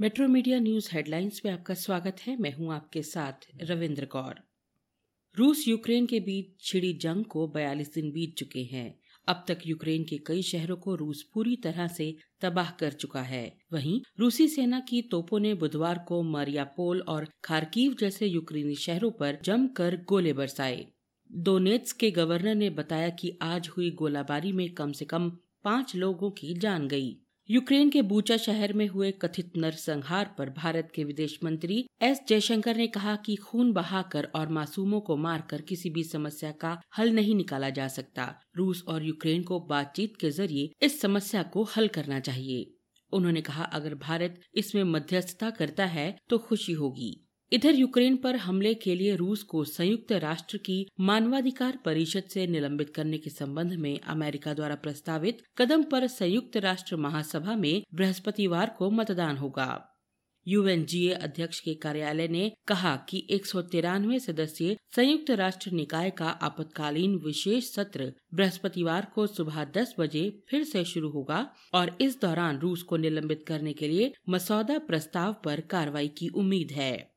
Metro media news headlines में आपका स्वागत है। मैं हूँ आपके साथ रविंद्र कौर। रूस यूक्रेन के बीच छिड़ी जंग को 42 दिन बीत चुके हैं। अब तक यूक्रेन के कई शहरों को रूस पूरी तरह से तबाह कर चुका है। वहीं रूसी सेना की तोपों ने बुधवार को मरियापोल और खारकीव जैसे यूक्रेनी शहरों पर जमकर गोले बरसाए। दोनेट्स के गवर्नर ने बताया कि आज हुई गोलाबारी में कम से कम पाँच लोगों की जान गई। यूक्रेन के बूचा शहर में हुए कथित नरसंहार पर भारत के विदेश मंत्री एस जयशंकर ने कहा कि खून बहाकर और मासूमों को मारकर किसी भी समस्या का हल नहीं निकाला जा सकता। रूस और यूक्रेन को बातचीत के ज़रिए इस समस्या को हल करना चाहिए। उन्होंने कहा, अगर भारत इसमें मध्यस्थता करता है तो खुशी होगी। इधर यूक्रेन पर हमले के लिए रूस को संयुक्त राष्ट्र की मानवाधिकार परिषद से निलंबित करने के संबंध में अमेरिका द्वारा प्रस्तावित कदम पर संयुक्त राष्ट्र महासभा में बृहस्पतिवार को मतदान होगा। यूएनजीए अध्यक्ष के कार्यालय ने कहा कि एक सदस्यीय संयुक्त राष्ट्र निकाय का आपातकालीन विशेष सत्र बृहस्पतिवार को सुबह 10 बजे फिर से शुरू होगा और इस दौरान रूस को निलंबित करने के लिए मसौदा प्रस्ताव पर कार्रवाई की उम्मीद है।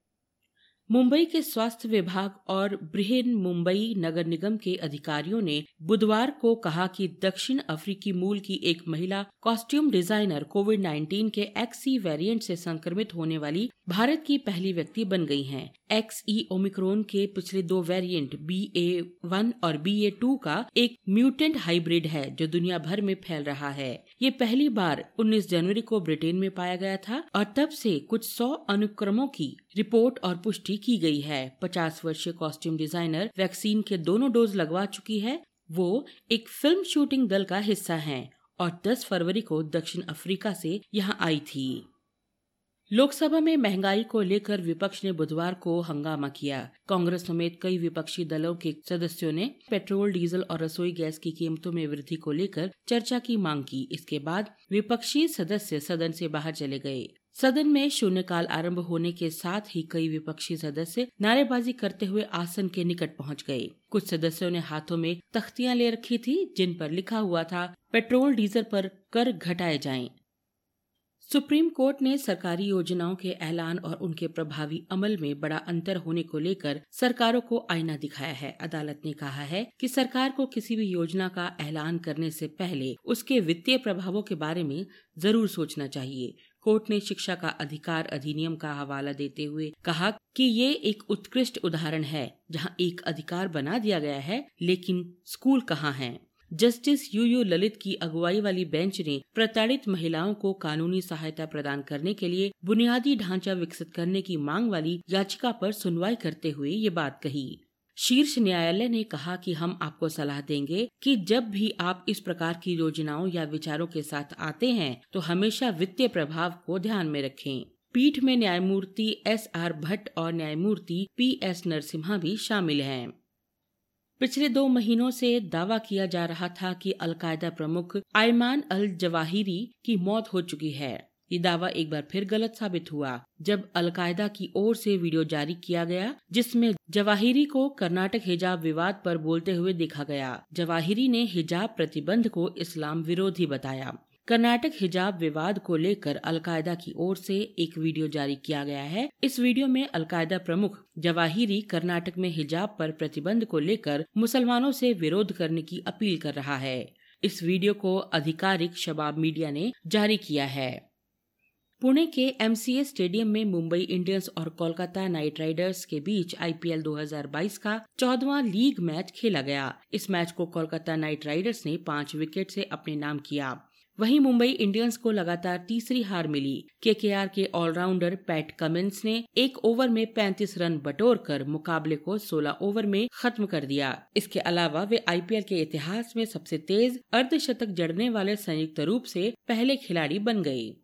मुंबई के स्वास्थ्य विभाग और बृहन मुंबई नगर निगम के अधिकारियों ने बुधवार को कहा कि दक्षिण अफ्रीकी मूल की एक महिला कॉस्ट्यूम डिज़ाइनर कोविड 19 के एक्सी वेरिएंट से संक्रमित होने वाली भारत की पहली व्यक्ति बन गई हैं। एक्स ई ओमिक्रोन के पिछले दो वेरिएंट बी ए वन और बी ए टू का एक म्यूटेंट हाइब्रिड है जो दुनिया भर में फैल रहा है ये पहली बार 19 जनवरी को ब्रिटेन में पाया गया था और तब से कुछ सौ अनुक्रमों की रिपोर्ट और पुष्टि की गई है। 50 वर्षीय कॉस्ट्यूम डिज़ाइनर वैक्सीन के दोनों डोज लगवा चुकी है। वो एक फ़िल्म शूटिंग दल का हिस्सा है और 10 फरवरी को दक्षिण अफ्रीका से यहाँ आई थी। लोकसभा में महँगाई को लेकर विपक्ष ने बुधवार को हंगामा किया। कांग्रेस समेत कई विपक्षी दलों के सदस्यों ने पेट्रोल, डीजल और रसोई गैस की कीमतों में वृद्धि को लेकर चर्चा की मांग की। इसके बाद विपक्षी सदस्य सदन से बाहर चले गए। सदन में शून्यकाल आरंभ होने के साथ ही कई विपक्षी सदस्य नारेबाजी करते हुए आसन के निकट पहुँच गए। कुछ सदस्यों ने हाथों में तख्तियाँ ले रखी थी, जिन पर लिखा हुआ था, पेट्रोल डीजल पर कर घटाए जाएँ। सुप्रीम कोर्ट ने सरकारी योजनाओं के ऐलान और उनके प्रभावी अमल में बड़ा अंतर होने को लेकर सरकारों को आईना दिखाया है। अदालत ने कहा है कि सरकार को किसी भी योजना का ऐलान करने से पहले उसके वित्तीय प्रभावों के बारे में ज़रूर सोचना चाहिए। कोर्ट ने शिक्षा का अधिकार अधिनियम का हवाला देते हुए कहा कि ये एक उत्कृष्ट उदाहरण है, जहाँ एक अधिकार बना दिया गया है, लेकिन स्कूल कहाँ हैं? जस्टिस यू यू ललित की अगुवाई वाली बेंच ने प्रताड़ित महिलाओं को कानूनी सहायता प्रदान करने के लिए बुनियादी ढांचा विकसित करने की मांग वाली याचिका पर सुनवाई करते हुए ये बात कही शीर्ष न्यायालय ने कहा कि हम आपको सलाह देंगे कि जब भी आप इस प्रकार की योजनाओं या विचारों के साथ आते हैं तो हमेशा वित्तीय प्रभाव को ध्यान में रखें। पीठ में न्यायमूर्ति एस आर भट्ट और न्यायमूर्ति पी एस नरसिम्हा भी शामिल हैं। पिछले दो महीनों से दावा किया जा रहा था कि अलकायदा प्रमुख आयमान अल जवाहिरी की मौत हो चुकी है। ये दावा एक बार फिर गलत साबित हुआ। जब अलकायदा की ओर से वीडियो जारी किया गया, जिसमें जवाहिरी को कर्नाटक हिजाब विवाद पर बोलते हुए देखा गया। जवाहिरी ने हिजाब प्रतिबंध को इस्लाम विरोधी बताया। कर्नाटक हिजाब विवाद को लेकर अलकायदा की ओर से एक वीडियो जारी किया गया है। इस वीडियो में अलकायदा प्रमुख जवाहिरी कर्नाटक में हिजाब पर प्रतिबंध को लेकर मुसलमानों से विरोध करने की अपील कर रहा है। इस वीडियो को आधिकारिक शबाब मीडिया ने जारी किया है। पुणे के एमसीए स्टेडियम में मुंबई इंडियंस और कोलकाता नाइट राइडर्स के बीच आईपीएल 2022 का चौदवा लीग मैच खेला गया। इस मैच को कोलकाता नाइट राइडर्स ने पाँच विकेट से अपने नाम किया। वहीं मुंबई इंडियंस को लगातार तीसरी हार मिली। केकेआर के ऑलराउंडर पैट कमिंस ने एक ओवर में 35 रन बटोर कर मुकाबले को 16 ओवर में खत्म कर दिया। इसके अलावा वे आईपीएल के इतिहास में सबसे तेज अर्धशतक जड़ने वाले संयुक्त रूप से पहले खिलाड़ी बन गए।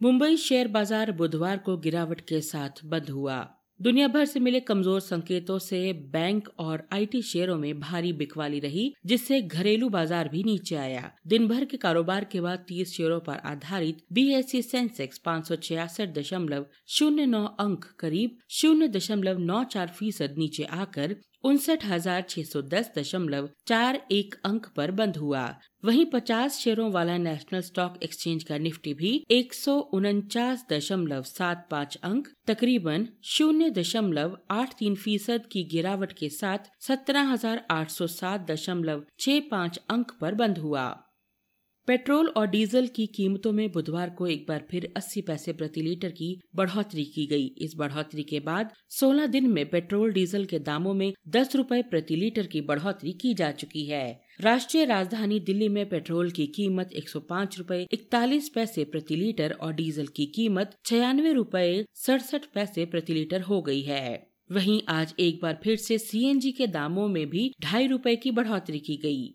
मुंबई शेयर बाज़ार बुधवार को गिरावट के साथ बंद हुआ। दुनिया भर से मिले कमज़ोर संकेतों से बैंक और आईटी शेयरों में भारी बिकवाली रही, जिससे घरेलू बाज़ार भी नीचे आया। दिन भर के कारोबार के बाद तीस शेयरों पर आधारित बी सेंसेक्स पाँच सौ छियासठ दशमलव शून्य नौ अंक करीब शून्य दशमलव नौ चार फ़ीसद नीचे आकर उनसठ हज़ार छह सौ दस दशमलव चार एक अंक पर बंद हुआ। वहीं 50 शेयरों वाला नेशनल स्टॉक एक्सचेंज का निफ्टी भी एक सौ उनचास दशमलव सात पाँच अंक, तकरीबन शून्य दशमलव आठ तीन फ़ीसद की गिरावट के साथ सत्रह हज़ार आठ सौ सात दशमलव छह पाँच अंक पर बंद हुआ। पेट्रोल और डीजल की कीमतों में बुधवार को एक बार फिर 80 पैसे प्रति लीटर की बढ़ोतरी की गई। इस बढ़ोतरी के बाद 16 दिन में पेट्रोल, डीजल के दामों में 10 रुपए प्रति लीटर की बढ़ोतरी की जा चुकी है राष्ट्रीय राजधानी दिल्ली में पेट्रोल की कीमत एक सौ पाँच रूपए इकतालीस पैसे प्रति लीटर और डीजल की कीमत छियानवे रूपए सड़सठ पैसे प्रति लीटर हो गई है वहीं आज एक बार फिर से सीएनजी के दामों में भी ढाई रूपए की बढ़ोतरी की गई।